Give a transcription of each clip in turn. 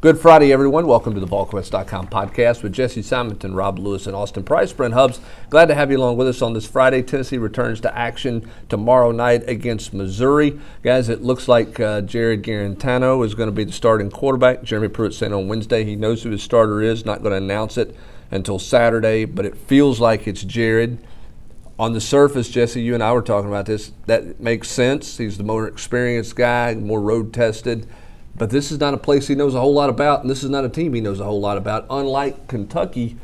Good Friday, everyone. Welcome to the VolQuest.com podcast with Jesse Simonton, Rob Lewis, and Austin Price. Brent Hubbs, glad to have you along with us on this Friday. Tennessee returns to action tomorrow night against Missouri. Guys, it looks like uh, Jarrett Guarantano is going to be the starting quarterback. Jeremy Pruitt said on Wednesday he knows who his starter is, not going to announce it until Saturday, but it feels like it's Jared. On the surface, Jesse, you and I were talking about this. That makes sense. He's the more experienced guy, more road tested. But this is not a place he knows a whole lot about, and this is not a team he knows a whole lot about, unlike Kentucky,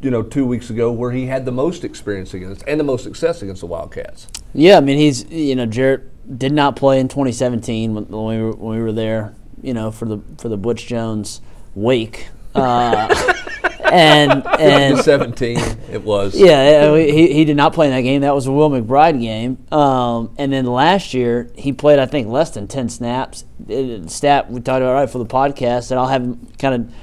you know, two weeks ago, where he had the most experience against and the most success against the Wildcats. Yeah, I mean, he's, you know, Jarrett did not play in 2017 when, we were, when we were there, you know, for the, for the Butch Jones wake. Uh, and and 17 it was. Yeah, he, he did not play in that game. That was a Will McBride game. Um, and then last year he played I think less than 10 snaps. It, stat we talked about right for the podcast, and I'll have him kind of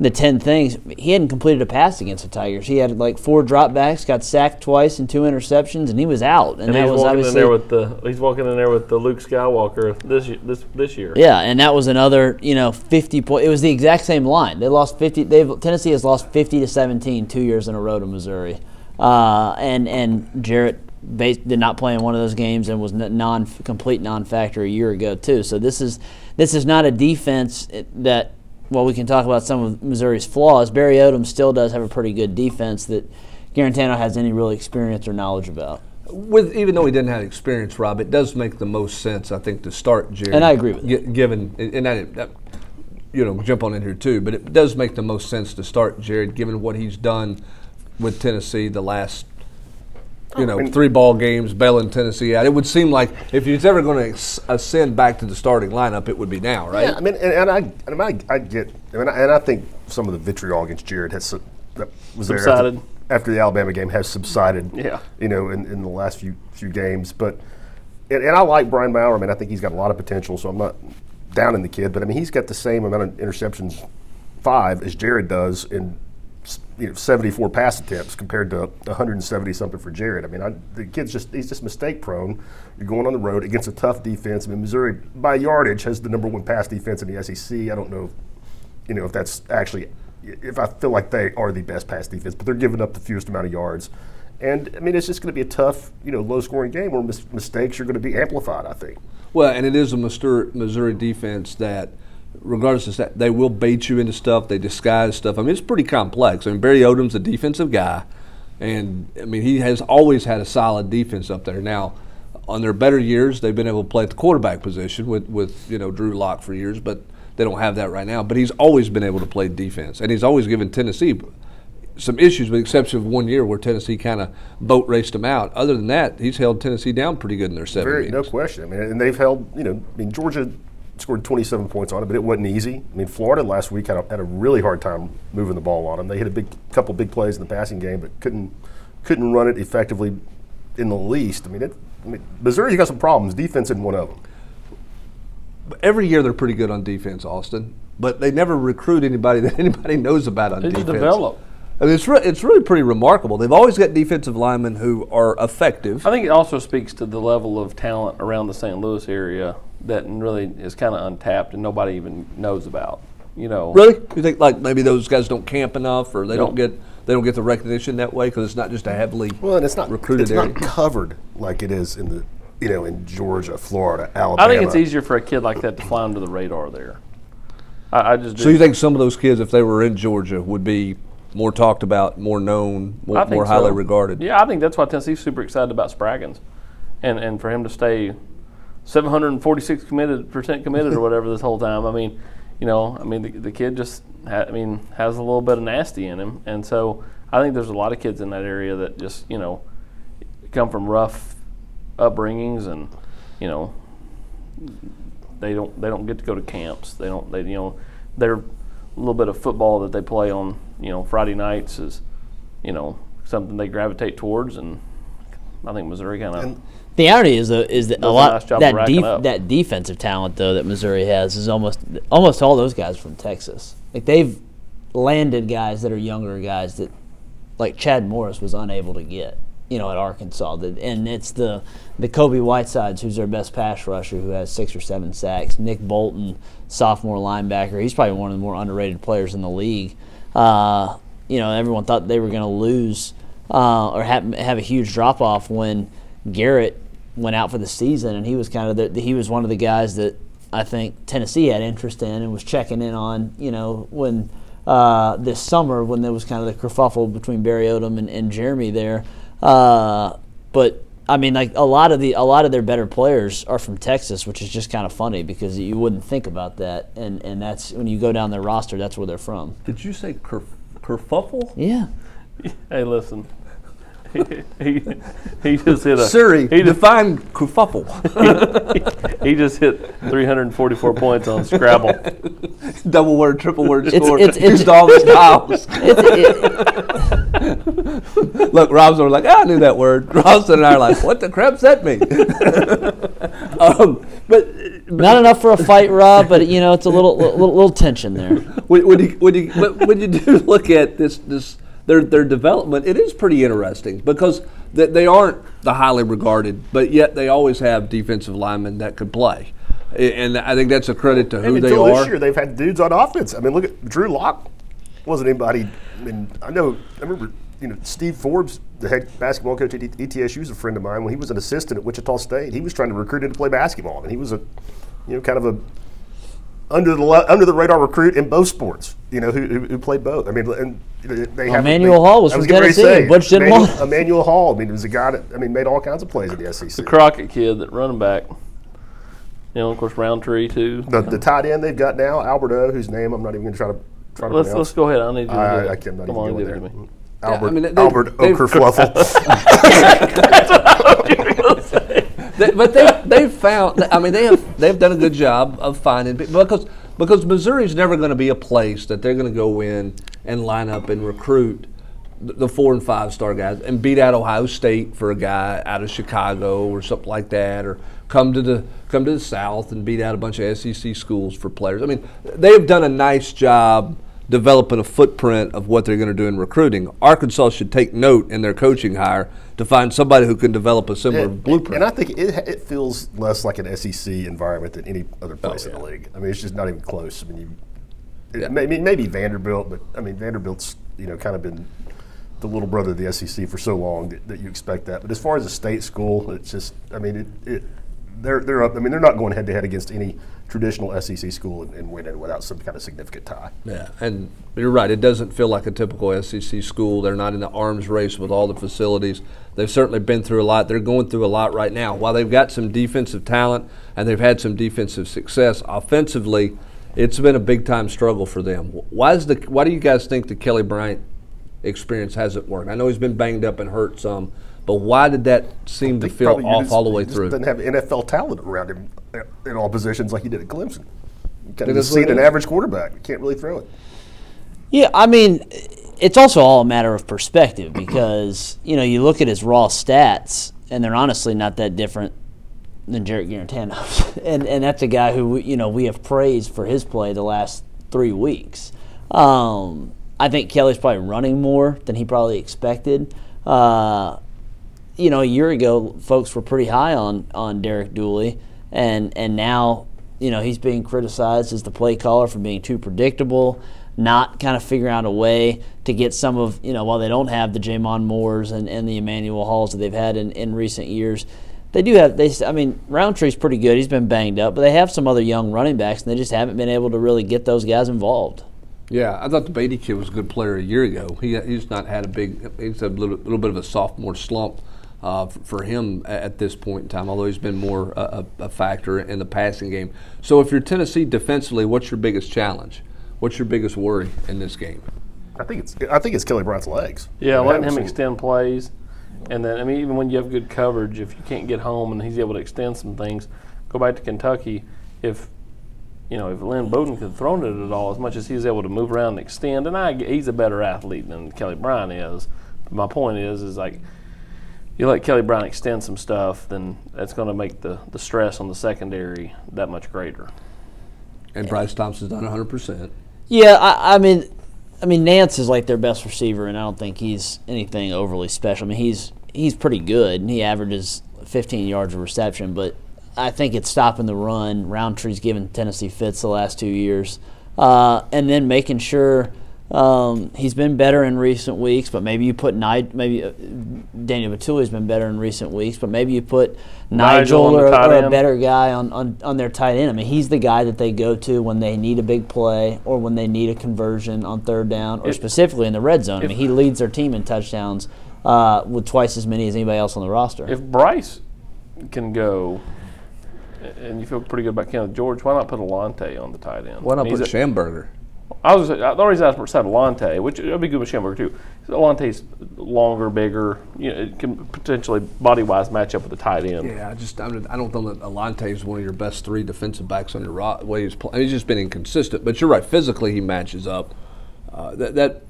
the 10 things. He hadn't completed a pass against the Tigers. He had like four dropbacks, got sacked twice and two interceptions, and he was out. And, and that was walking in there with the he's walking in there with the Luke Skywalker this this this year. Yeah, and that was another you know 50 point. It was the exact same line. They lost 50. They Tennessee has lost 50 to 17 two years in a row to Missouri, uh, and and Jarrett. did not play in one of those games and was non complete non-factor a year ago too. So this is this is not a defense that well, we can talk about some of Missouri's flaws. Barry Odom still does have a pretty good defense that Guarantano has any real experience or knowledge about. With even though he didn't have experience, Rob, it does make the most sense, I think, to start Jerry. And I agree with that. Given and I, that, you know, jump on in here too, but it does make the most sense to start Jared, given what he's done with Tennessee the last you oh, know, three ball games, bailing Tennessee out. It would seem like if he's ever going to ascend back to the starting lineup, it would be now, right? Yeah, I mean, and, and I, and I, I get, I mean, and I think some of the vitriol against Jared has that was subsided. after, after, the Alabama game has subsided. Yeah, you know, in, in the last few few games, but and, and I like Brian Maurer. I mean, I think he's got a lot of potential. So I'm not down in the kid, but I mean, he's got the same amount of interceptions, five, as Jared does in you know 74 pass attempts compared to 170 something for Jared. I mean, I, the kid's just he's just mistake prone. You're going on the road against a tough defense. I mean, Missouri by yardage has the number one pass defense in the SEC. I don't know, you know, if that's actually if I feel like they are the best pass defense, but they're giving up the fewest amount of yards. And I mean, it's just going to be a tough, you know, low-scoring game where mis- mistakes are going to be amplified. I think. Well, and it is a Missouri defense that regardless of that, they will bait you into stuff. They disguise stuff. I mean, it's pretty complex. I mean, Barry Odom's a defensive guy, and I mean, he has always had a solid defense up there. Now, on their better years, they've been able to play at the quarterback position with with you know Drew Lock for years, but they don't have that right now. But he's always been able to play defense, and he's always given Tennessee some issues, with the exception of one year where Tennessee kind of boat raced him out. Other than that, he's held Tennessee down pretty good in their seven Very, No question. I mean, and they've held, you know, I mean, Georgia scored 27 points on it, but it wasn't easy. I mean, Florida last week had a, had a really hard time moving the ball on them. They hit a big couple big plays in the passing game, but couldn't couldn't run it effectively in the least. I mean, it, I mean Missouri's got some problems. Defense isn't one of them. Every year they're pretty good on defense, Austin, but they never recruit anybody that anybody knows about on they defense. They develop. I mean, it's, re- it's really pretty remarkable. They've always got defensive linemen who are effective. I think it also speaks to the level of talent around the St. Louis area that really is kind of untapped and nobody even knows about. You know, really? You think like maybe those guys don't camp enough, or they don't get they don't get the recognition that way because it's not just a heavily well, and it's not recruited it's area. not covered like it is in the you know in Georgia, Florida, Alabama. I think it's easier for a kid like that to fly under the radar there. I, I just so you think some of those kids, if they were in Georgia, would be more talked about, more known, more, more highly so. regarded. Yeah, I think that's why Tennessee's super excited about Spraggins, and and for him to stay 746 committed percent committed or whatever this whole time. I mean, you know, I mean the, the kid just ha- I mean has a little bit of nasty in him, and so I think there's a lot of kids in that area that just you know come from rough upbringings and you know they don't they don't get to go to camps. They don't they you know they're a little bit of football that they play on, you know, Friday nights is, you know, something they gravitate towards, and I think Missouri kind of. The irony is, though, is that a lot nice that def- that defensive talent though that Missouri has is almost almost all those guys from Texas. Like they've landed guys that are younger guys that, like Chad Morris was unable to get. you know, at Arkansas. And it's the the Kobie Whitesides, who's their best pass rusher, who has six or seven sacks. Nick Bolton, sophomore linebacker, he's probably one of the more underrated players in the league. Uh, you know, everyone thought they were going to lose uh, or have, have a huge drop off when Garrett went out for the season, and he was kind of the, he was one of the guys that I think Tennessee had interest in and was checking in on. You know, when uh, this summer when there was kind of the kerfuffle between Barry Odom and, and Jeremy there, uh, but I mean, like a lot of the a lot of their better players are from Texas, which is just kind of funny because you wouldn't think about that, and and that's when you go down their roster, that's where they're from. Did you say kerf- kerfuffle? Yeah. Hey, listen. He, he, he just hit a Siri, He just, define kerfuffle. he just hit 344 points on Scrabble. Double word, triple word It's- score. it's- it's- Used all the styles. It's, it, Look, Rob's over like, "Ah, I knew that word. Robson and I are like, what the crap's that mean? um, but not enough for a fight, Rob, but you know it's a little little, little tension there. when, when, you, when, you, when when you do look at this, this their, their development, it is pretty interesting because they, they aren't the highly regarded, but yet they always have defensive linemen that could play. And I think that's a credit to who And they until are. this year, they've had dudes on offense. I mean, look at Drew Lock. Wasn't anybody? I mean, I know. I remember. You know, Steve Forbes, the head basketball coach at ETSU, is a friend of mine. When he was an assistant at Wichita State, he was trying to recruit him to play basketball, and he was a, you know, kind of a under the under the radar recruit in both sports. You know, who, who, who played both. I mean, and you know, they have Emmanuel they- Hall was I from getting ready to Tennessee. say, Butch didn't Emmanuel, want- Emmanuel Hall. I mean, he was a guy that I mean made all kinds of plays at the SEC. The Crockett kid, that running back. You know, of course, Rountree too. The, the tight end they've got now, Alberto, whose name I'm not even going to try to try to Let's pronounce. let's go ahead. I need you to do I, it. I cannot Come even on, go give it there. to me. Albert, I mean, they- Albert they've- Okerfluffle. They, but they they found. I mean, they have they've done a good job of finding because because Missouri's never going to be a place that they're going to go in and line up and recruit the, the four and five star guys and beat out Ohio State for a guy out of Chicago or something like that, or come to the come to the South and beat out a bunch of SEC schools for players. I mean, they have done a nice job developing a footprint of what they're going to do in recruiting. Arkansas should take note in their coaching hire to find somebody who can develop a similar And- blueprint. And I think it, it feels less like an SEC environment than any other oh, place in yeah. the league. I mean, it's just not even close. I mean, you, Yeah. maybe maybe Vanderbilt, but I mean Vanderbilt's you know kind of been the little brother of the SEC for so long that, that you expect that. But as far as a state school, it's just I mean it, it they're they're up. I mean they're not going head to head against any traditional SEC school and, and winning without some kind of significant tie. Yeah, and you're right. It doesn't feel like a typical SEC school. They're not in the arms race with all the facilities. They've certainly been through a lot. They're going through a lot right now. While they've got some defensive talent and they've had some defensive success, offensively, it's been a big time struggle for them. Why is the Why do you guys think the Kelly Bryant experience hasn't worked? I know he's been banged up and hurt some, but why did that seem to think feel off just- all the way through. he just through? Doesn't have NFL talent around him in all positions like he did at Clemson. You kind It of just seen an average quarterback. You can't really throw it. Yeah, I mean, it's also all a matter of perspective because you know you look at his raw stats and they're honestly not that different than Jarrett Guarantano, and and that's a guy who we- you know we have praised for his play the last three weeks. Um, I think Kelly's probably running more than he probably expected. Uh, you know, a year ago, folks were pretty high on on Derek Dooley, and and now, you know, he's being criticized as the play caller for being too predictable, not kind of figuring out a way to get some of you know while they don't have the J'Mon Moores and, and the Emmanuel Halls that they've had in, in recent years. They do have they. I mean, Rountree's pretty good. He's been banged up, but they have some other young running backs, and they just haven't been able to really get those guys involved. Yeah, I thought the Badie kid was a good player a year ago. He he's not had a big. He's a little, little bit of a sophomore slump uh, for him at this point in time. Although he's been more a, a a factor in the passing game. So if you're Tennessee defensively, what's your biggest challenge? What's your biggest worry in this game? I think it's I think it's Kelly Bryant's legs. Yeah, I mean, letting him extend plays, and then I mean, even when you have good coverage, if you can't get home and he's able to extend some things, go back to Kentucky. If you know, if Lynn Bowden could have thrown it at all, as much as he's able to move around and extend, and I, he's a better athlete than Kelly Bryant is. But my point is, is like you let Kelly Bryant extend some stuff, then that's going to make the the stress on the secondary that much greater. And Bryce Thompson's done 100. percent Yeah, I, I mean, I mean Nance is like their best receiver, and I don't think he's anything overly special. I mean, he's he's pretty good. and He averages 15 yards of reception, but I think it's stopping the run. Rountree's given Tennessee fits the last two years, uh, and then making sure um, he's been better in recent weeks. But maybe you put Nigel, maybe uh, Daniel Bituli's been better in recent weeks, but maybe you put Nigel Nigel, or, or a better guy on, on, on their tight end. I mean, he's the guy that they go to when they need a big play or when they need a conversion on third down or If- specifically in the red zone. I mean, he leads their team in touchdowns uh, with twice as many as anybody else on the roster. If Bryce can go, and you feel pretty good about Kenneth George, why not put Alontae on the tight end? Why not He's put a- Shamburger? I was the reason I said Alontae, which would be good with Shamburger too. Alontae's longer, bigger. You know, it can potentially body wise match up with the tight end. Yeah, I just I don't, I don't think that Alante is one of your best three defensive backs on your way he's playing. He's just been inconsistent, but you're right. Physically, he matches up. Uh, that that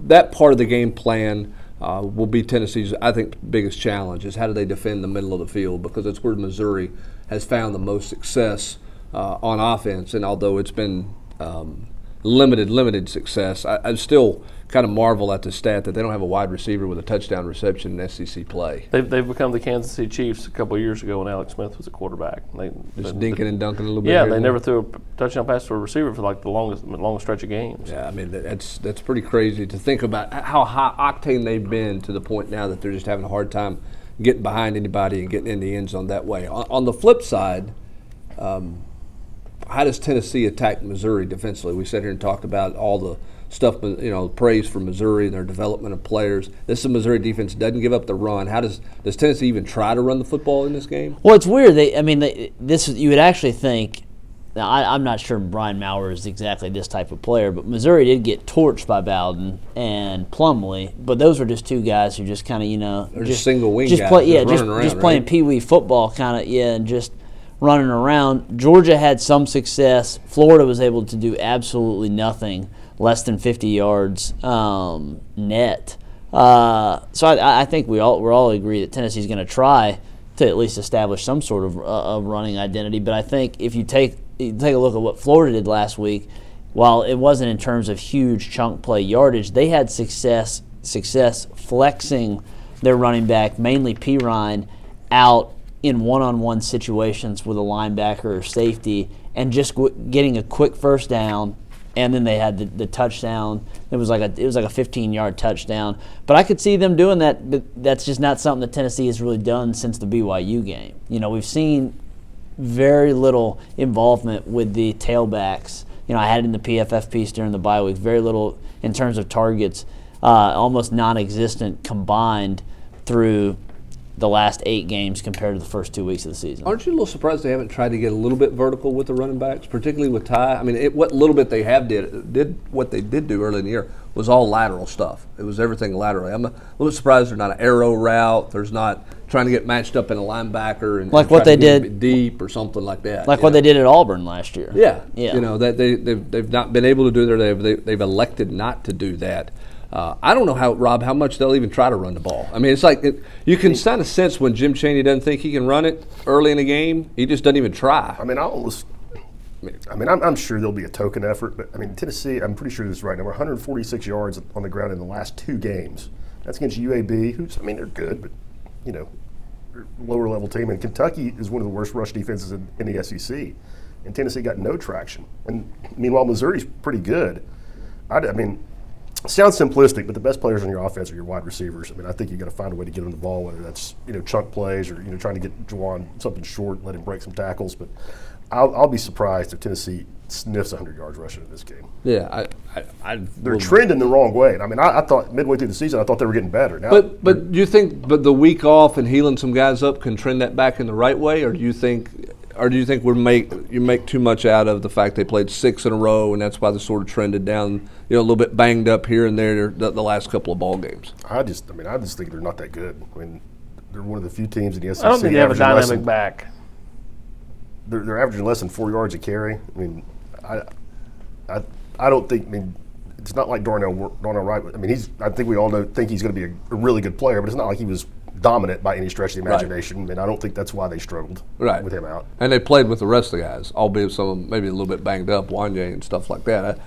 that part of the game plan uh, will be Tennessee's, I think, biggest challenge is how do they defend the middle of the field because that's where Missouri has found the most success uh, on offense. And although it's been um, limited, limited success, I, I still kind of marvel at the stat that they don't have a wide receiver with a touchdown reception in SEC play. They've, they've become the Kansas City Chiefs a couple of years ago when Alex Smith was a quarterback. They, Just they, dinking and dunking a little bit. Yeah, they never threw a touchdown pass to a receiver for like the longest longest stretch of games. Yeah, I mean that's that's pretty crazy to think about how high octane they've been to the point now that they're just having a hard time getting behind anybody and getting in the end zone that way. On, on the flip side, um, how does Tennessee attack Missouri defensively? We sat here and talked about all the stuff, you know, praise for Missouri and their development of players. This is a Missouri defense doesn't give up the run. How does does Tennessee even try to run the football in this game? Well, it's weird. They, I mean, they, this you would actually think. Now, I, I'm not sure Brian Maurer is exactly this type of player, but Missouri did get torched by Bowden and Plumlee. But those were just two guys who just kind of, you know, They're just single wing just guys play, yeah, just just around, just playing right? pee wee football, kind of, yeah, and just running around. Georgia had some success. Florida was able to do absolutely nothing, less than 50 yards um, net. Uh, so I, I think we all we all agree that Tennessee's going to try to at least establish some sort of, uh, of running identity. But I think if you take you take a look at what Florida did last week, while it wasn't in terms of huge chunk play yardage, they had success success flexing their running back, mainly Perine, out in one-on-one situations with a linebacker or safety, and just getting a quick first down. And then they had the, the touchdown. It was like a it was like a 15-yard touchdown. But I could see them doing that. But that's just not something that Tennessee has really done since the BYU game. You know, we've seen very little involvement with the tailbacks. You know, I had in the PFF piece during the bye week. Very little in terms of targets, uh, almost non-existent combined through the last eight games compared to the first two weeks of the season. Aren't you a little surprised they haven't tried to get a little bit vertical with the running backs, particularly with Ty? I mean, it, what little bit they have did did what they did do early in the year was all lateral stuff. It was everything laterally. I'm a little surprised there's not an arrow route. There's not trying to get matched up in a linebacker and Like and what they did- deep or something like that. like what know? they did at Auburn last year. Yeah, Yeah. You know that they they've, they've not been able to do that. They've they, they've elected not to do that. Uh, I don't know how Rob how much they'll even try to run the ball. I mean, it's like it, you can kind of sense when Jim Chaney doesn't think he can run it early in the game. He just doesn't even try. I mean, I almost. I mean, I'm, I'm sure there'll be a token effort, but I mean, Tennessee. I'm pretty sure this is right. Number 146 yards on the ground in the last two games. That's against UAB, who's I mean, they're good, but you know, lower level team. And Kentucky is one of the worst rush defenses in, in the SEC, and Tennessee got no traction. And meanwhile, Missouri's pretty good. I, I mean, sounds simplistic, but the best players on your offense are your wide receivers. I mean, I think you got to find a way to get them the ball, whether that's you know chunk plays or you know trying to get Jauan something short, let him break some tackles. But I'll, I'll be surprised if Tennessee sniffs 100 yards rushing in this game. Yeah, I, I, I They're trending the wrong way. I mean, I, I thought midway through the season, I thought they were getting better. Now, But but do you think but the week off and healing some guys up can trend that back in the right way, or do you think or do you think we make you make too much out of the fact they played six in a row and that's why they sort of trended down, you know, a little bit banged up here and there the, the last couple of ball games. I just, I mean, I just think they're not that good. I mean, they're one of the few teams in the SEC. I don't think they have a dynamic than, back. They're, they're averaging less than four yards a carry. I mean, I, I, I don't think. I mean, it's not like Darnell Darnell Wright. I mean, he's. I think we all know think he's going to be a, a really good player, but it's not like he was dominant by any stretch of the Right. imagination. And I don't think that's why they struggled Right. with him out. And they played with the rest of the guys, albeit some of them maybe a little bit banged up, Wanya and stuff like that.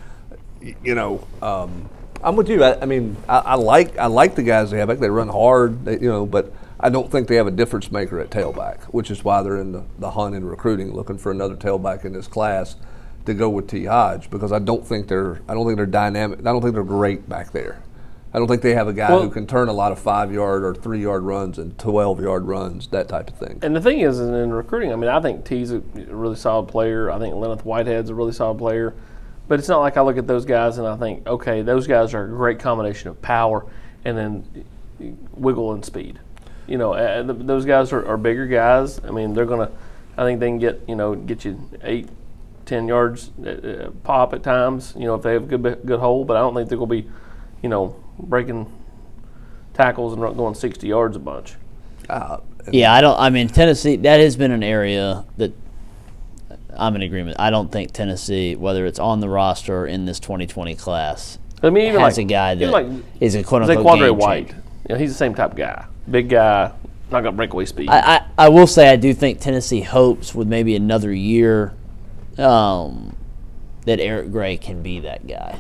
I, you know, um, I'm with you. I, I mean, I, I like I like the guys they have. Like they run hard, they, you know, but I don't think they have a difference maker at tailback, which is why they're in the, the hunt in recruiting, looking for another tailback in this class to go with T. Hodge because I don't think they're I don't think they're dynamic. I don't think they're great back there. I don't think they have a guy Well- who can turn a lot of five yard or three yard runs and twelve yard runs, that type of thing. And the thing is, in in recruiting, I mean, I think T's a really solid player. I think Lenneth Whitehead's a really solid player. But it's not like I look at those guys and I think, okay, those guys are a great combination of power and then wiggle and speed. You know, uh, th- those guys are, are bigger guys. I mean, they're gonna. I think they can get you know get you eight, ten yards uh, uh, pop at times. You know, if they have a good good hole. But I don't think they're gonna be, you know, breaking tackles and going sixty yards a bunch. Uh, Yeah, I don't. I mean, Tennessee. That has been an area that I'm in agreement. I don't think Tennessee, whether it's on the roster or in this 2020 class, I mean, even has like a guy even that like is a quote Like unquote Quandre game White. changer. You he's the same type of guy. Big guy, not got breakaway speed. I, I, I will say I do think Tennessee hopes with maybe another year um, that Eric Gray can be that guy.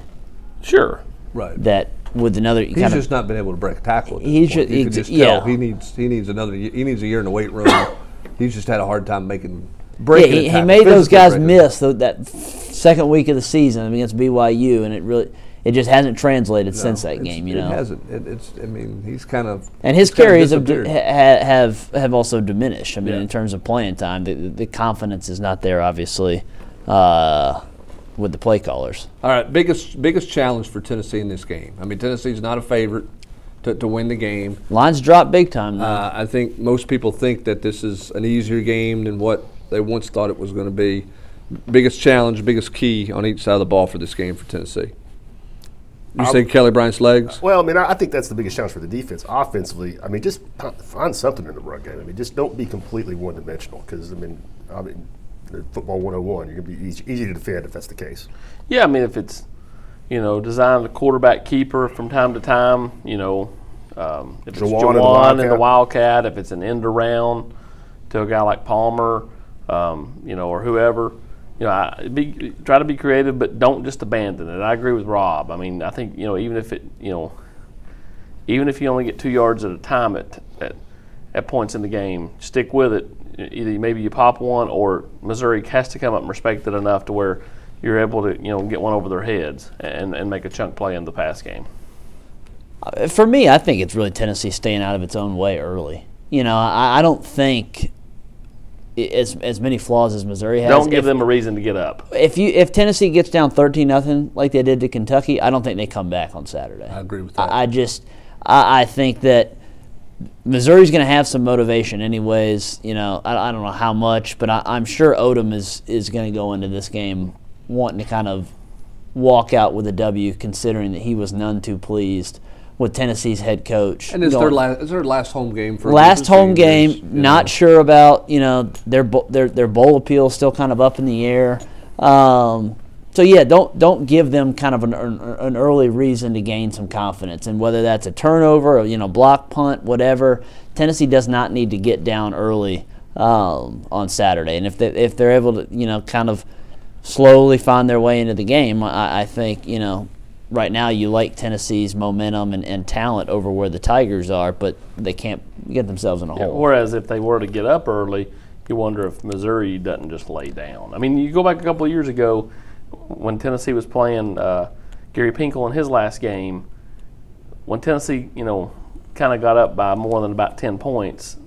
sure. right. That with another He's kind of just not been able to break a tackle. He's point. ju- you can ex- just yeah. he needs he needs another he needs a year in the weight room. He's just had a hard time making yeah, breaking. a he, he made those guys breaking. miss tho- that second week of the season against BYU, and it really it just hasn't translated since that game. You know, it hasn't. It, it's. I mean, he's kind of and his carries have, have have also diminished. I mean, Yeah. in terms of playing time, the, the confidence is not there. Obviously, uh, with the play callers. All right, biggest biggest challenge for Tennessee in this game. I mean, Tennessee's not a favorite to, to win the game. Lines dropped big time. Uh, I think most people think that this is an easier game than what they once thought it was going to be. Biggest challenge, biggest key on each side of the ball for this game for Tennessee. You say Kelly Bryant's legs? Well, I mean, I I think that's the biggest challenge for the defense. Offensively, I mean, just find something in the run game. I mean, just don't be completely one dimensional because, I mean, I mean, the football 101, you're going to be easy, easy to defend if that's the case. Yeah, I mean, if it's, you know, designed a quarterback keeper from time to time, you know, um, if it's Jauan and the and the Wildcat. Wildcat, if it's an end around to a guy like Palmer, um, you know, or whoever, you know, I, be, try to be creative, but don't just abandon it. I agree with Rob. I mean, I think, you know, even if it, you know, even if you only get two yards at a time at, at, at points in the game, stick with it. Either maybe you pop one, or Missouri has to come up and respect it enough to where you're able to you know get one over their heads and, and make a chunk play in the pass game. Uh, For me, I think it's really Tennessee staying out of its own way early. You know, I, I don't think i- as as many flaws as Missouri has. Don't give if, them a reason to get up. if you if Tennessee gets down thirteen nothing like they did to Kentucky, I don't think they come back on Saturday. I agree with that. I, I just I, I think that Missouri's going to have some motivation, anyways. You know, I, I don't know how much, but I, I'm sure Odom is is going to go into this game wanting to kind of walk out with a W, considering that he was none too pleased with Tennessee's head coach. And it's their last, it's their last home game for last home game. Not know. sure about you know their their their bowl appeal still kind of up in the air. Um, so yeah, don't don't give them kind of an, an early reason to gain some confidence, and whether that's a turnover or you know block punt, whatever. Tennessee does not need to get down early um, on Saturday, and if they if they're able to you know kind of slowly find their way into the game, I, I think you know right now you like Tennessee's momentum and, and talent over where the Tigers are, but they can't get themselves in a hole. Whereas if they were to get up early, you wonder if Missouri doesn't just lay down. I mean, you go back a couple of years ago when Tennessee was playing uh, Gary Pinkel in his last game. When Tennessee, you know, kind of got up by more than about ten points,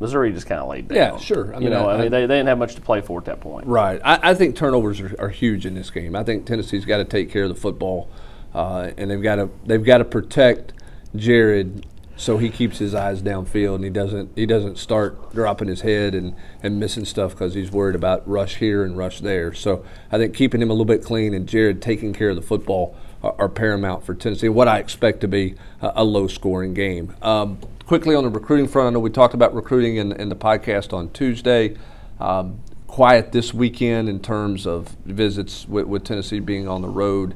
Missouri just kind of laid down. Yeah, sure. I you mean, know, I- I, mean, I- they, they didn't have much to play for at that point. Right. I, I think turnovers are, are huge in this game. I think Tennessee's got to take care of the football, uh, and they've got to they've got to protect Jared so he keeps his eyes downfield and he doesn't he doesn't start dropping his head and, and missing stuff because he's worried about rush here and rush there. So I think keeping him a little bit clean and Jared taking care of the football are, are paramount for Tennessee. What I expect to be a, a low scoring game. Um, quickly on the recruiting front, I know we talked about recruiting in, in the podcast on Tuesday. Um, quiet this weekend in terms of visits with, with Tennessee being on the road.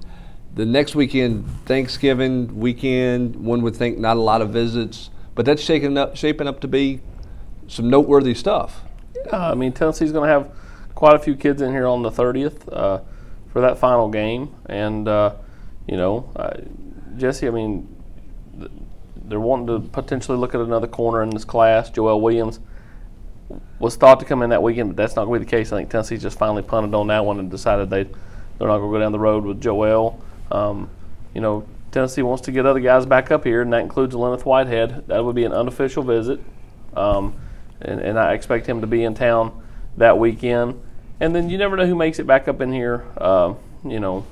The next weekend, Thanksgiving weekend, one would think not a lot of visits, but that's shaking up, shaping up to be some noteworthy stuff. Uh, I mean, Tennessee's going to have quite a few kids in here on the 30th uh, for that final game, and uh, you know, Jesse, I mean, they're wanting to potentially look at another corner in this class. Joel Williams was thought to come in that weekend, but that's not going to be the case. I think Tennessee just finally punted on that one and decided they they're not going to go down the road with Joel. Um, you know, Tennessee wants to get other guys back up here, and that includes Lenneth Whitehead. That would be an unofficial visit, um, and, and I expect him to be in town that weekend. And then you never know who makes it back up in here. Uh, you know,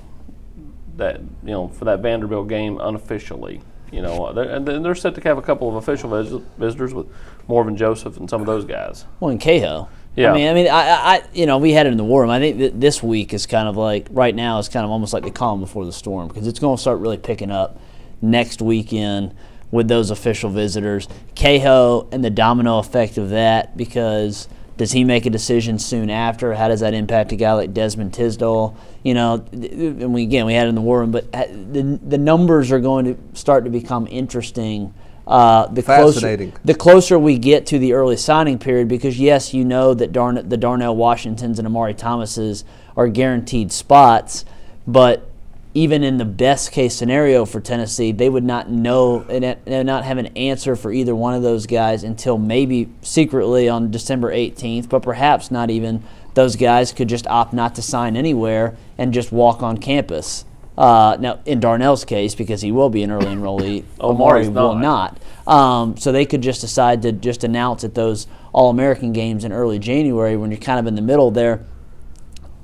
that you know for that Vanderbilt game unofficially. You know, they're, and then they're set to have a couple of official vis- visitors with Morvan Joseph and some of those guys. Well, in Cahill. Yeah. I mean, I mean, I, I, you know, we had it in the war room. I think that this week is kind of like right now is kind of almost like the calm before the storm because it's going to start really picking up next weekend with those official visitors. Cahill and the domino effect of that because does he make a decision soon after? How does that impact a guy like Desmond Tisdale? You know, and we again we had it in the war room, but uh, the the numbers are going to start to become interesting. Uh, the Fascinating. Closer, the closer we get to the early signing period, because yes, you know that Darn- the Darnell Washingtons and Omari Thomases are guaranteed spots, but even in the best case scenario for Tennessee, they would not know and not have an answer for either one of those guys until maybe secretly on December 18th, but perhaps not even. Those guys could just opt not to sign anywhere and just walk on campus. Uh, now, in Darnell's case, because he will be an early enrollee, Omari will not. Um, so they could just decide to just announce at those All American games in early January when you're kind of in the middle there.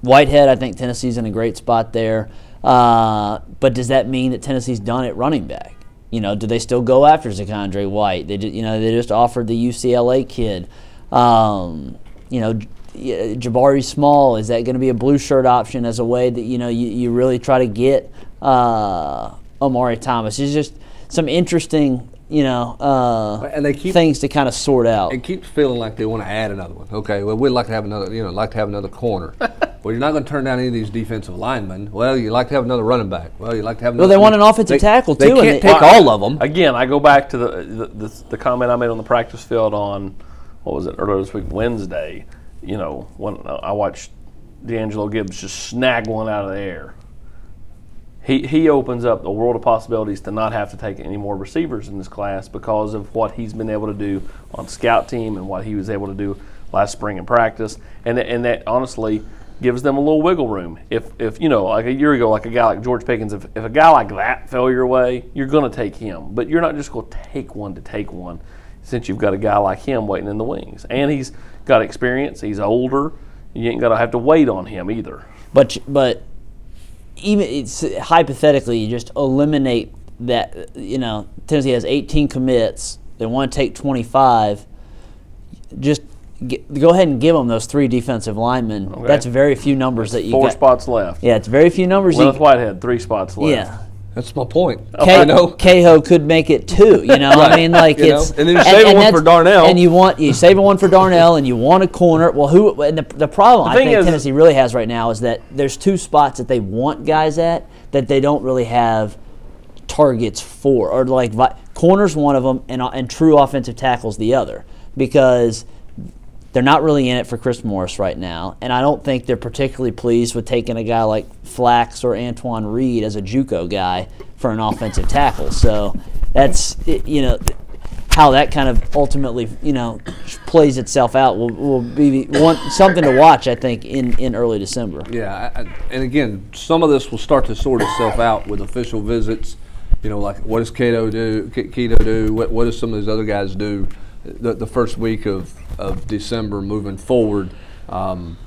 Whitehead, I think Tennessee's in a great spot there. Uh, but does that mean that Tennessee's done at running back? You know, do they still go after Zaquandre White? They, ju- you know, they just offered the UCLA kid. Um, you know, Jabari Small is that going to be a blue shirt option as a way that you know you, you really try to get uh, Omari Thomas? It's just some interesting you know uh, And they keep- things to kind of sort out. It keeps feeling like they want to add another one. Okay, well, we'd like to have another, you know, like to have another corner. well, you're not going to turn down any of these defensive linemen. Well, you like to have another running back. Well, you like to have. Well, Another, they want an offensive they- tackle, They too, and can't they- take all of them. Again, I go back to the the, the the comment I made on the practice field on what was it earlier this week, Wednesday. You know, when I watched D'Angelo Gibbs just snag one out of the air. He, he opens up a world of possibilities to not have to take any more receivers in this class because of what he's been able to do on scout team and what he was able to do last spring in practice. And, and that honestly gives them a little wiggle room. If, if you know, like a year ago, like a guy like George Pickens, if, if a guy like that fell your way, you're going to take him. But you're not just going to take one to take one since you've got a guy like him waiting in the wings. And he's got experience, he's older. You ain't got to have to wait on him either. But but even it's hypothetically, you just eliminate that. You know, Tennessee has 18 commits. They want to take 25. Just get, go ahead and give them those three defensive linemen. Okay. That's very few numbers that you Four got. spots left. Yeah, it's very few numbers. You, Whitehead, three spots left. yeah. That's my point. K- you know, could make it two. You know, I mean, like You know, it's and then you save one for Darnell. and you want you save one for Darnell, and you want a corner. Well, who? And the, the problem I think is- Tennessee really has right now is that there's two spots that they want guys at that they don't really have targets for, or like vi- corners one of them, and uh, and true offensive tackles the other, because they're not really in it for Chris Morris right now, and I don't think they're particularly pleased with taking a guy like Flax or Antoine Reed as a JUCO guy for an offensive tackle. So that's you know how that kind of ultimately you know plays itself out will, will be one something to watch. I think in in early December. Yeah, I, and again, some of this will start to sort itself out with official visits. You know, like what does Cato do? Keto do? What what does some of these other guys do? The, the first week of, of December moving forward. Um,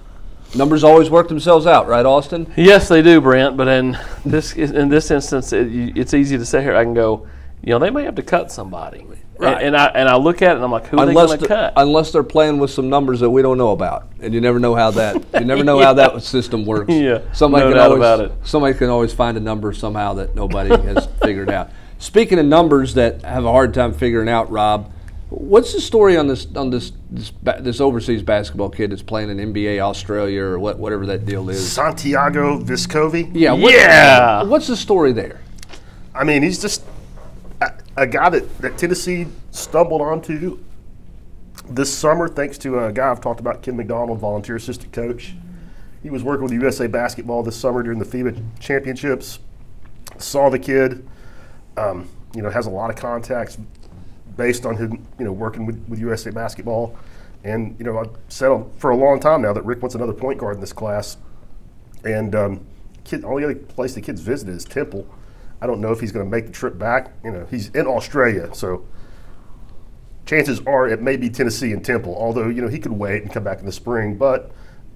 numbers always work themselves out, right, Austin? Yes, they do, Brent. But in this in this instance, it, it's easy to sit here. I can go, you know, they may have to cut somebody, Right. and, and I and I look at it and I'm like, who are they Unless going to cut? unless they're playing with some numbers that we don't know about, and you never know how that you never know how that system works. Yeah, somebody no can always somebody can always find a number somehow that nobody has figured out. Speaking of numbers that have a hard time figuring out, Rob, what's the story on this on this this, this overseas basketball kid that's playing in NBA Australia or what whatever that deal is? Santiago Vescovi. Yeah, what- Yeah. What's the story there? I mean, he's just a, a guy that, that Tennessee stumbled onto this summer thanks to a guy I've talked about, Ken McDonald, volunteer assistant coach. He was working with USA Basketball this summer during the FIBA championships. Saw the kid, Um, you know, has a lot of contacts based on him, you know, working with, with USA basketball. And, you know, I've said for a long time now that Rick wants another point guard in this class. And um, kid, only other place the kid's visited is Temple. I don't know if he's going to make the trip back. You know, he's in Australia, so chances are it may be Tennessee and Temple. Although you know he could wait and come back in the spring, but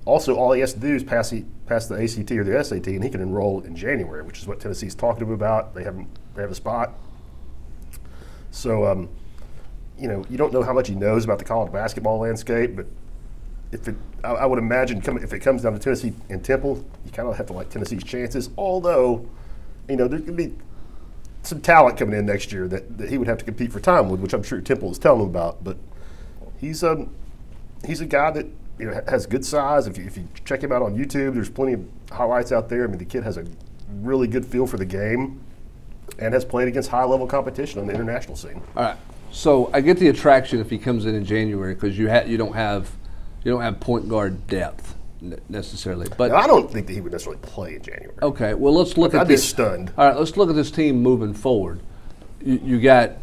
also all he has to do is pass the, pass the ACT or the SAT, and he can enroll in January, which is what Tennessee's talking to him about. They haven't they have a spot. So, um, you know, you don't know how much he knows about the college basketball landscape, but if it, I, I would imagine come, if it comes down to Tennessee and Temple, you kind of have to like Tennessee's chances. Although, you know, there could be some talent coming in next year that, that he would have to compete for time with, which I'm sure Temple is telling him about. But he's um he's a guy that you know has good size. If you, if you check him out on YouTube, there's plenty of highlights out there. I mean, the kid has a really good feel for the game and has played against high level competition on the international scene. All right. So I get the attraction if he comes in in January because you ha- you don't have you don't have point guard depth necessarily. But Now, I don't think that he would necessarily play in January. okay, well let's look at I'd be this. stunned. All right, let's look at this team moving forward. You, you got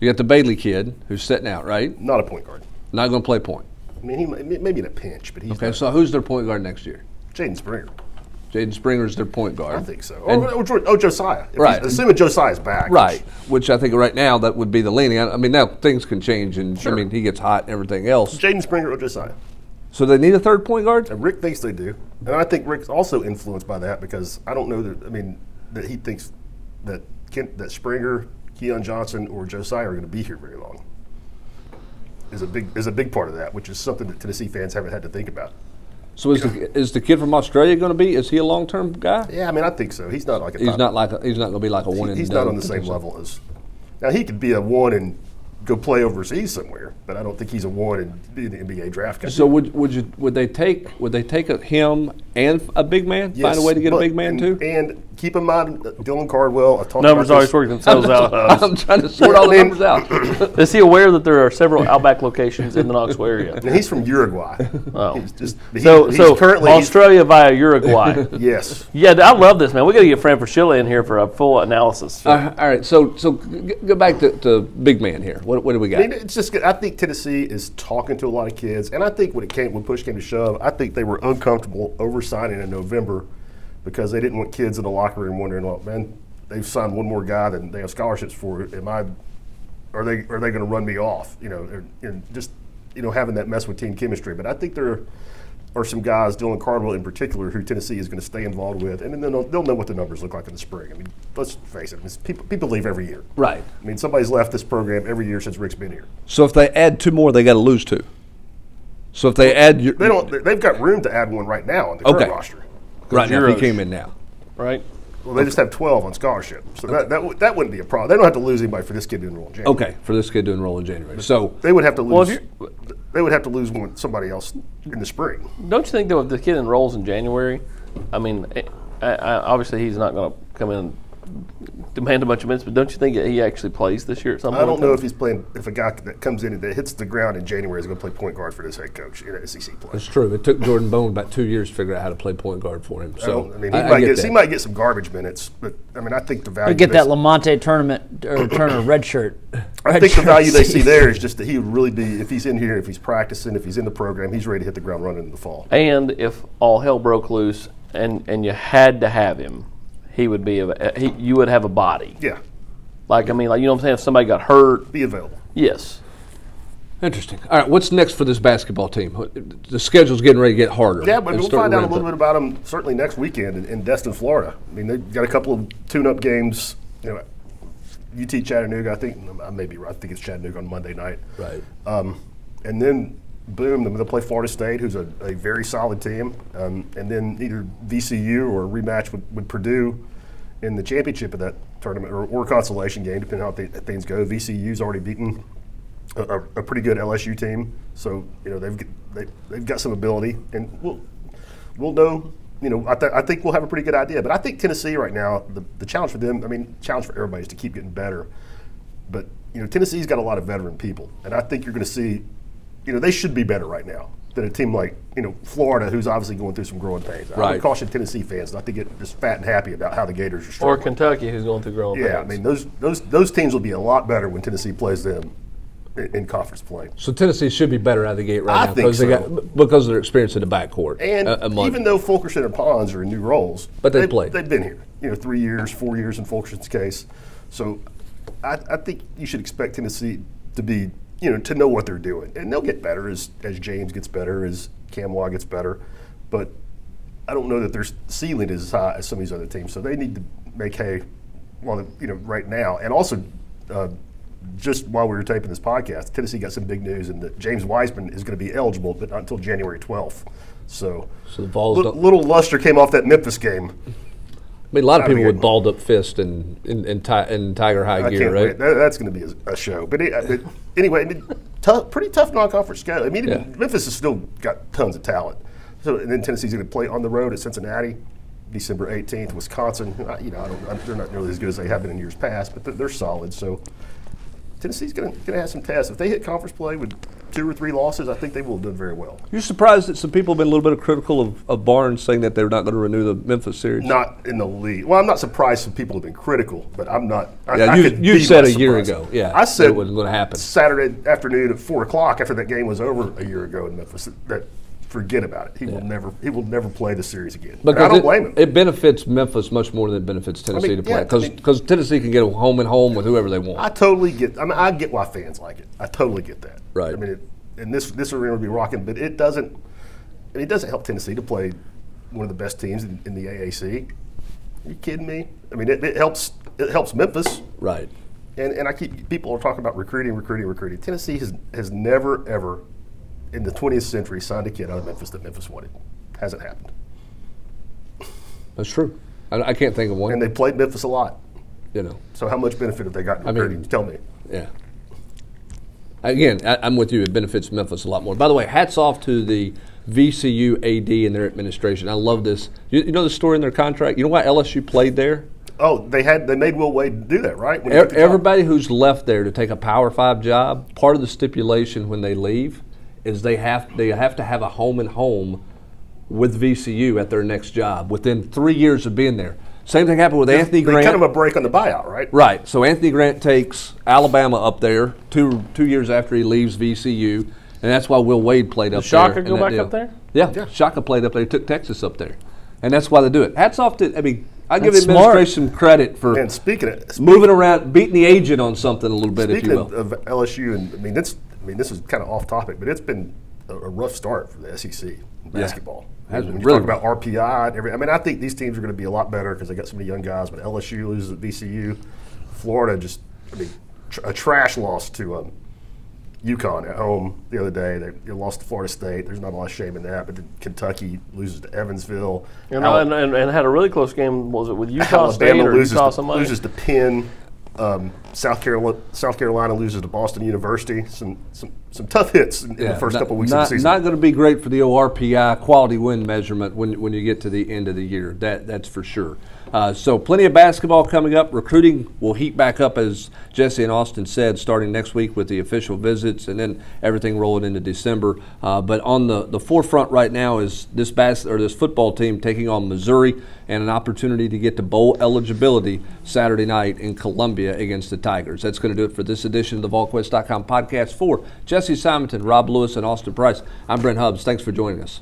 you got the Bailey kid who's sitting out, right? Not a point guard. Not going to play point. I mean, he maybe in a pinch, but he's Okay, not. so who's their point guard next year? Jaden Springer. Jaden Springer's their point guard. I think so. And- Or, or, Jor- oh, Josiah. If Right. Assuming Josiah's back. Right, which I think right now that would be the leaning. I I mean, now things can change, and Sure. I mean he gets hot and everything else. Jaden Springer or Josiah. So they need a third point guard. And Rick thinks they do, and I think Rick's also influenced by that because I don't know that. I mean, that he thinks that Kent, that Springer, Keon Johnson, or Josiah are going to be here very long. Is a big is a big part of that, which is something that Tennessee fans haven't had to think about. So is the, is the kid from Australia going to be? Is he a long term guy? Yeah, I mean, I think so. He's not like a He's top- not like a, he's not going to be like a one. he- and he's not on the same level as. Now he could be a one and go play overseas somewhere, but I don't think he's a one and be in the NBA draft. guy. So would would you would they take would they take a, him and a big man? Find a way to get a big man and, too. And keep in mind, uh, Dylan Cardwell. I talked Numbers about always this. work themselves out. Uh, I'm trying to sort all the numbers out. Is he aware that there are several Outback locations in the Knoxville area? And he's from Uruguay. Oh. He's just, he- So, he's so currently Australia via Uruguay. yes. yeah, I love this man. We got to get Fran Fraschilla in here for a full analysis. Uh, all right, so so g- go back to, to big man here. What, what do we I mean, got? it's just. good. I think Tennessee is talking to a lot of kids, and I think when it came, when push came to shove, I think they were uncomfortable oversigning in November because they didn't want kids in the locker room wondering, well, man, they've signed one more guy than they have scholarships for. Am I? Are they? Are they going to run me off? You know, and just you know having that mess with team chemistry. But I think there are some guys, Dylan Cardwell in particular, who Tennessee is going to stay involved with, and then they'll, they'll know what the numbers look like in the spring. I mean, let's face it, it's people, people leave every year. Right. I mean, somebody's left this program every year since Rick's been here. So if they add two more, they got to lose two. So if they add, your, They don't. they- They've got room to add one right now on the current Okay. roster. Right now, if he came in now. right? Well, they just have twelve on scholarship, so that that, would- that wouldn't be a problem. They don't have to lose anybody for this kid to enroll in January. Okay, for this kid to enroll in January. So They would have to Well, if lose. they would have to lose one somebody else in the spring. Don't you think though, if the kid enrolls in January, I mean, eh, I, I, obviously he's not going to come in and demand a bunch of minutes, but don't you think he actually plays this year at some I point? don't know if he's playing. If a guy that comes in and that hits the ground in January is going to play point guard for this head coach in SEC play. it's true. It took Jordan Bone about two years to figure out how to play point guard for him. So don't- I mean, he I, I might get get, he might get some garbage minutes, but I mean, I think the value. Or get that Lamonte tournament or Turner red shirt. I red think the shirt value they see there is just that he would really be if he's in here, if he's practicing, if he's in the program, he's ready to hit the ground running in the fall. And if all hell broke loose and and you had to have him, he would be a, he, you would have a body. Yeah, Like I mean, like you know what I'm saying? If somebody got hurt, be available. yes. Interesting. All right, what's next for this basketball team? What- The schedule's getting ready to get harder. Yeah, but we'll find out a little bit about them certainly next weekend in, in Destin, Florida. I mean, they've got a couple of tune-up games. You know, UT Chattanooga. I think I may be right. I think it's Chattanooga on Monday night. Right. Um, and then boom, they'll play Florida State, who's a, a very solid team. Um, and then either VCU or rematch with, with Purdue in the championship of that tournament or, or consolation game, depending on how th- things go. VCU's already beaten a, a, a pretty good LSU team, so you know they've they, they've got some ability, and we'll we'll know. You know, I, th- I think we'll have a pretty good idea. But I think Tennessee right now, the, the challenge for them, I mean, challenge for everybody is to keep getting better. But you know, Tennessee's got a lot of veteran people, and I think you're going to see you know, they should be better right now than a team like you know Florida, who's obviously going through some growing pains. I Right. would caution Tennessee fans not to get just fat and happy about how the Gators are strong. Or. Kentucky, who's going through growing pains. yeah, I mean those those those teams will be a lot better when Tennessee plays them in, in conference play. So Tennessee should be better out of the gate right I now think because they got because of their experience in the backcourt. And a- among- even though Fulkerson and Pons are in new roles, But they've played. They've been here, you know, three years, four years in Fulkerson's case. So I, I think you should expect Tennessee to be, you know, to know what they're doing, and they'll get better as as James gets better, as Cam Camwa gets better. But I don't know that their ceiling is as high as some of these other teams. So they need to make hay, while you know, right now, and also. Uh, just while we were taping this podcast, Tennessee got some big news, and that James Wiseman is going to be eligible, but not until January 12th. So, So the li- little luster came off that Memphis game. I mean, a lot of people with balled up fist and in, in, ti- in Tiger High I gear, right? That, that's going to be a, a show. But, it, uh, but anyway, I mean, tough, pretty tough non-conference schedule. I mean, Yeah. Memphis has still got tons of talent. So, and then Tennessee's going to play on the road at Cincinnati, December 18th. Wisconsin, you know, I don't, I- they're not nearly as good as they have been in years past, but they're, they're solid. So Tennessee's going to have some tests. If they hit conference play with two or three losses, I think they will have done very well. You're surprised that some people have been a little bit critical of, of Barnes saying that they're not going to renew the Memphis series. Not in the league. Well, I'm not surprised some people have been critical, but I'm not. I, Yeah, I you- you said a year ago, yeah, I said it wasn't gonna happen. Saturday afternoon at four o'clock after that game was over a year ago in Memphis. That forget about it. He will never. He will never play the series again. And I don't it, blame him. it benefits Memphis much more than it benefits Tennessee mean, to play yeah, I because mean- Tennessee can get a home and home with whoever they want. I totally get. I mean, I get why fans like it. I totally get that. Right. I mean, it, and this this arena would be rocking, but it doesn't. I mean, it doesn't help Tennessee to play one of the best teams in, in the AAC. Are you kidding me? I mean, it, it helps. It helps Memphis. right. And, and I keep people are talking about recruiting, recruiting, recruiting. Tennessee has has never ever in the 20th century signed a kid out of Memphis that Memphis wanted. Hasn't happened. That's true. I, I can't think of one. And they played Memphis a lot. you know. So how much benefit have they gotten I mean-? Tell me. Yeah. Again, I, I'm with you. It benefits Memphis a lot more. By the way, hats off to the VCU AD and their administration. I love this. You, you know the story in their contract. You know why LSU played there? Oh, they had they made Will Wade do that, right? E-. Everybody who's left there to take a Power Five job, part of the stipulation when they leave is they have they have to have a home and home with VCU at their next job within three years of being there. Same thing happened with Anthony They Grant. cut him a break on the buyout, right? Right. So Anthony Grant takes Alabama up there two two years after he leaves VCU, and that's why Will Wade played up Shaka there. Shaka go back deal. up there? Yeah, Yeah. Shaka played up there. Took Texas up there, and that's why they do it. Hats off to. I mean, I give the That's smart. administration credit for And speaking of moving around, beating the agent on something a little bit, if speaking you of, will. of LSU, and I mean this I mean this is kind of off topic, but it's been a, a rough start for the SEC in basketball. Has when you really talk about RPI and every, I mean I think these teams are going to be a lot better because they got so many young guys. But LSU loses at VCU, Florida just I mean tr- a trash loss to um, UConn at home the other day. They, they lost to Florida State. There's not a lot of shame in that. But then Kentucky loses to Evansville. And, Al- and, and, and had a really close game. Was it with Utah State or loses Utah to, somebody? loses to Penn. Um, South Carolina, South Carolina loses to Boston University. Some some, some tough hits in, in the first not, couple weeks not, of the season. Not going to be great for the ORPI quality win measurement when, when you get to the end of the year. That that's for sure. Uh, so plenty of basketball coming up. Recruiting will heat back up as Jesse and Austin said, starting next week with the official visits, and then everything rolling into December. Uh, but on the, the forefront right now is this bas- or this football team taking on Missouri and an opportunity to get to bowl eligibility Saturday night in Columbia against the Tigers. That's going to do it for this edition of the VolQuest.com podcast for Jesse Simonton, Rob Lewis, and Austin Price. I'm Brent Hubbs. Thanks for joining us.